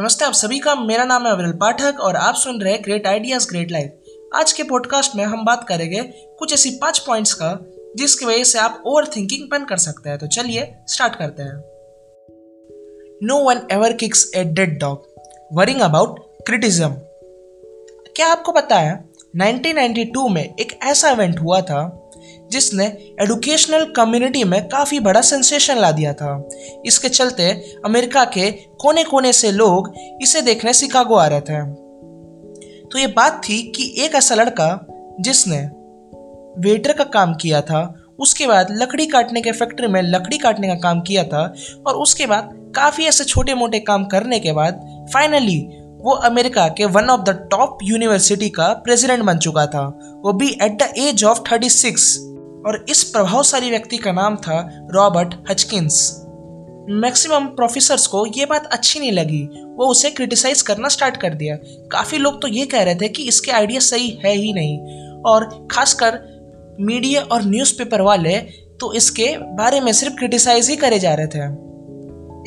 नमस्ते आप सभी का, मेरा नाम है अविरल पाठक और आप सुन रहे ग्रेट आइडियाज़ ग्रेट लाइफ आज के पॉडकास्ट में हम बात करेंगे कुछ ऐसी पाँच पॉइंट्स का, जिसकी वजह से आप ओवर थिंकिंग बंद कर सकते हैं। तो चलिए स्टार्ट करते हैं। No one ever kicks a dead dog worrying about criticism क्या आपको पता है 1992 में एक ऐसा इवेंट हुआ था जिसने एडुकेशनल कम्युनिटी में काफ़ी बड़ा सेंसेशन ला दिया था। इसके चलते अमेरिका के कोने कोने से लोग इसे देखने शिकागो आ रहे थे। तो ये बात थी कि एक ऐसा लड़का जिसने वेटर का काम किया था, उसके बाद लकड़ी काटने के फैक्ट्री में लकड़ी काटने का काम किया था और उसके बाद काफ़ी ऐसे छोटे मोटे काम करने के बाद फाइनली वो अमेरिका के one of the top university का प्रेसिडेंट बन चुका था। वो भी at the age of thirty six और इस प्रभावशाली व्यक्ति का नाम था रॉबर्ट हचकिंस। मैक्सिमम प्रोफेसर्स को ये बात अच्छी नहीं लगी। वो उसे क्रिटिसाइज करना स्टार्ट कर दिया। काफ़ी लोग तो ये कह रहे थे कि इसके आइडिया सही है ही नहीं। और खासकर मीडिया और न्यूज़पेपर वाले तो इसके बारे में सिर्फ़ क्रिटिसाइज ही करे जा रहे थे।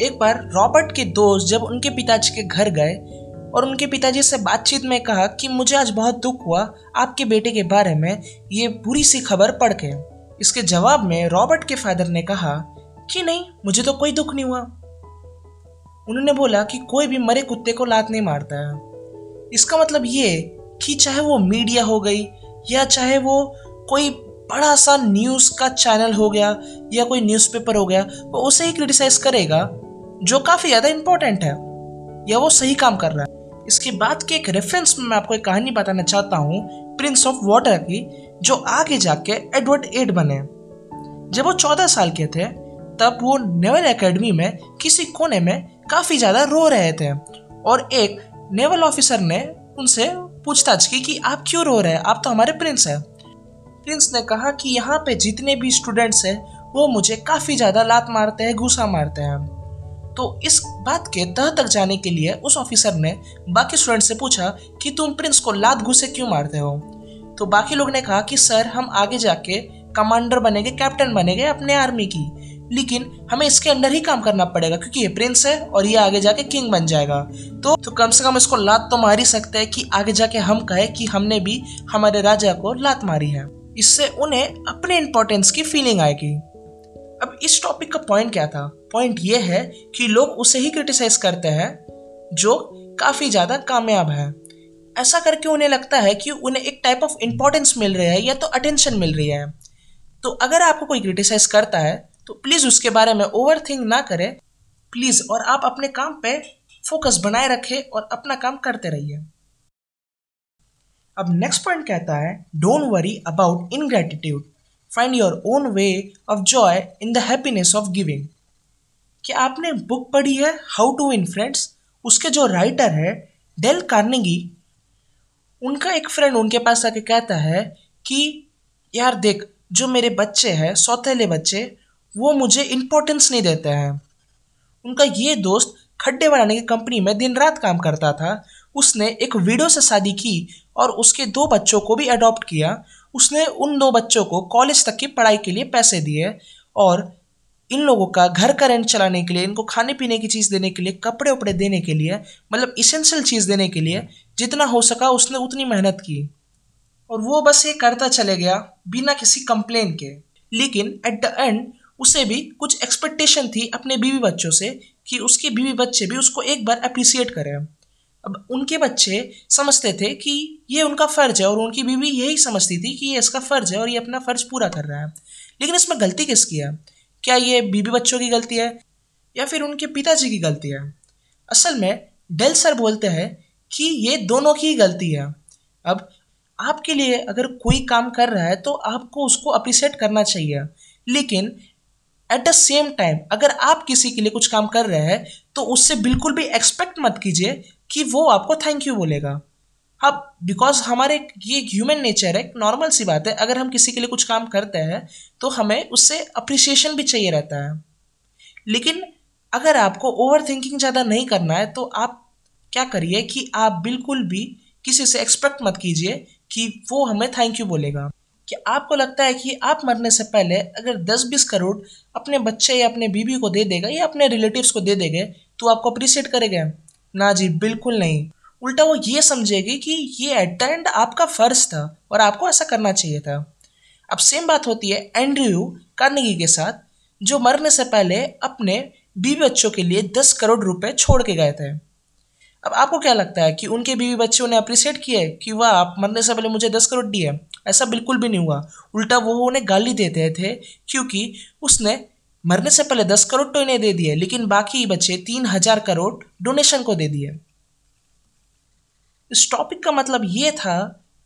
एक बार रॉबर्ट के दोस्त जब उनके पिताजी के घर गए और उनके पिताजी से बातचीत में कहा कि मुझे आज बहुत दुख हुआ, आपके बेटे के बारे में ये बुरी सी खबर पढ़ के। इसके जवाब में रॉबर्ट के फादर ने कहा कि नहीं, मुझे तो कोई दुख नहीं हुआ। उन्होंने बोला कि कोई भी मरे कुत्ते को लात नहीं मारता। है इसका मतलब ये कि चाहे वो मीडिया हो गई या चाहे वो कोई बड़ा सा न्यूज़ का चैनल हो गया या कोई न्यूज़पेपर हो गया, वो उसे ही क्रिटिसाइज करेगा, जो काफ़ी ज़्यादा इंपॉर्टेंट है, या वो सही काम कर रहा है। इसके बाद के एक रेफरेंस में मैं आपको एक कहानी बताना चाहता हूँ प्रिंस ऑफ़ वाटर की, जो आगे जाके एडवर्ड एड बने। जब वो चौदह साल के थे, तब वो नेवल एकेडमी में किसी कोने में काफ़ी ज़्यादा रो रहे थे और एक नेवल ऑफिसर ने उनसे पूछताछ की कि आप क्यों रो रहे हैं? आप तो हमारे प्रिंस हैं। प्रिंस ने कहा कि यहाँ पे जितने भी स्टूडेंट्स हैं, वो मुझे काफ़ी ज़्यादा लात मारते हैं, घूसा मारते हैं। तो इस बात के तह तक जाने के लिए उस ऑफिसर ने बाकी स्टूडेंट से पूछा कि तुम प्रिंस को लात घुसे क्यों मारते हो? तो बाकी लोग ने कहा कि, सर, हम आगे जाके कमांडर बनेंगे कैप्टन बनेंगे अपने आर्मी की। लेकिन हमें इसके अंडर ही काम करना पड़ेगा क्योंकि ये प्रिंस है और ये आगे जाके किंग बन जाएगा। तो तो कम से कम इसको लात तो मार ही सकते हैं कि आगे जाके हम कहे कि हमने भी हमारे राजा को लात मारी है। इससे उन्हें अपने इंपॉर्टेंस की फीलिंग आएगी। अब इस टॉपिक का पॉइंट क्या था? पॉइंट ये है कि लोग उसे ही क्रिटिसाइज करते हैं, जो काफ़ी ज़्यादा कामयाब है। ऐसा करके उन्हें लगता है कि उन्हें एक टाइप ऑफ़ इंपॉर्टेंस मिल रही है या तो अटेंशन मिल रही है। तो अगर आपको कोई क्रिटिसाइज करता है तो प्लीज़ उसके बारे में ओवर थिंक ना करें। प्लीज़ और आप अपने काम पे फोकस बनाए रखें और अपना काम करते रहिए। अब नेक्स्ट पॉइंट कहता है don't worry about ingratitude find your own way of joy in the happiness of giving क्या आपने बुक पढ़ी है हाउ टू विन फ्रेंड्स उसके जो राइटर है डेल कार्नेगी उनका एक फ्रेंड उनके पास आके कहता है कि, यार देख, जो मेरे बच्चे हैं, सौतेले बच्चे, वो मुझे इम्पोर्टेंस नहीं देते हैं. उनका ये दोस्त खड्डे बनाने की कंपनी में दिन रात काम करता था। उसने एक वीडियो से शादी की और उसके दो बच्चों को भी अडॉप्ट किया। उसने उन दो बच्चों को कॉलेज तक की पढ़ाई के लिए पैसे दिए और इन लोगों का घर का रेंट चलाने के लिए, इनको खाने पीने की चीज़ देने के लिए, कपड़े उपड़े देने के लिए मतलब इसेंशियल चीज़ देने के लिए जितना हो सका उसने उतनी मेहनत की। और वो बस ये करता चले गया बिना किसी कंप्लेन के। लेकिन एट द एंड उसे भी कुछ एक्सपेक्टेशन थी अपने बीवी बच्चों से कि उसके बीवी बच्चे भी उसको एक बार अप्रिसिएट करें। अब उनके बच्चे समझते थे कि ये उनका फ़र्ज़ है और उनकी बीवी यही समझती थी कि ये इसका फ़र्ज़ है और ये अपना फ़र्ज़ पूरा कर रहा है। लेकिन इसमें गलती किसकी है? क्या ये बीबी बच्चों की गलती है या फिर उनके पिताजी की गलती है? असल में डेल सर बोलते हैं कि ये दोनों की गलती है। अब आपके लिए अगर कोई काम कर रहा है तो आपको उसको अप्रिशिएट करना चाहिए। लेकिन एट द सेम टाइम अगर आप किसी के लिए कुछ काम कर रहे हैं तो उससे बिल्कुल भी एक्सपेक्ट मत कीजिए कि वो आपको थैंक यू बोलेगा। अब बिकॉज़ हमारे ये ह्यूमन नेचर है नॉर्मल सी बात है, अगर हम किसी के लिए कुछ काम करते हैं तो हमें उससे अप्रिसिएशन भी चाहिए रहता है। लेकिन अगर आपको ओवर थिंकिंग ज़्यादा नहीं करना है तो आप क्या करिए कि आप बिल्कुल भी किसी से एक्सपेक्ट मत कीजिए कि वो हमें थैंक यू बोलेगा। कि आपको लगता है कि आप मरने से पहले अगर 10-20 करोड़ अपने बच्चे या अपने बीबी को दे देगा या अपने रिलेटिव्स को दे देंगे तो आपको अप्रिशिएट करेगा। ना जी, बिल्कुल नहीं। उल्टा वो ये समझेगी कि ये एट द एंड आपका फ़र्ज़ था और आपको ऐसा करना चाहिए था। अब सेम बात होती है एंड्रयू कार्नेगी के साथ, जो मरने से पहले अपने बीवी बच्चों के लिए दस करोड़ रुपए छोड़ के गए थे। अब आपको क्या लगता है कि उनके बीवी बच्चों ने अप्रिशिएट किए कि वाह, आप मरने से पहले मुझे दस करोड़ दिए ऐसा बिल्कुल भी नहीं हुआ। उल्टा वो उन्हें गाली देते थे क्योंकि उसने मरने से पहले दस करोड़ तो इन्हें दे दिए, लेकिन बाकी बचे तीन हज़ार करोड़ डोनेशन को दे दिए। इस टॉपिक का मतलब ये था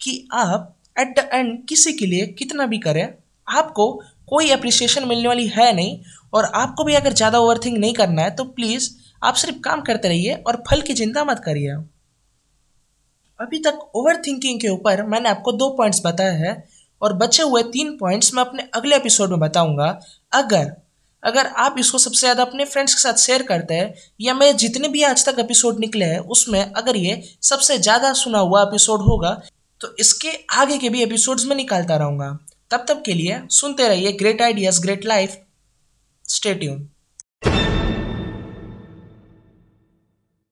कि आप एट द एंड किसी के लिए कितना भी करें, आपको कोई अप्रिसिएशन मिलने वाली है नहीं, और आपको भी अगर ज़्यादा ओवर नहीं करना है तो प्लीज़ आप सिर्फ़ काम करते रहिए और फल की चिंता मत करिए। अभी तक ओवर थिंकिंग के ऊपर मैंने आपको दो पॉइंट्स बताए हैं, और बचे हुए तीन पॉइंट्स मैं अपने अगले एपिसोड में बताऊँगा। अगर अगर आप इसको सबसे ज़्यादा अपने फ्रेंड्स के साथ शेयर करते हैं, या मैं जितने भी आज तक एपिसोड निकले हैं, उसमें अगर ये सबसे ज़्यादा सुना हुआ एपिसोड होगा तो इसके आगे के भी एपिसोड्स में निकालता रहूँगा। तब तक के लिए सुनते रहिए great ideas great life stay tuned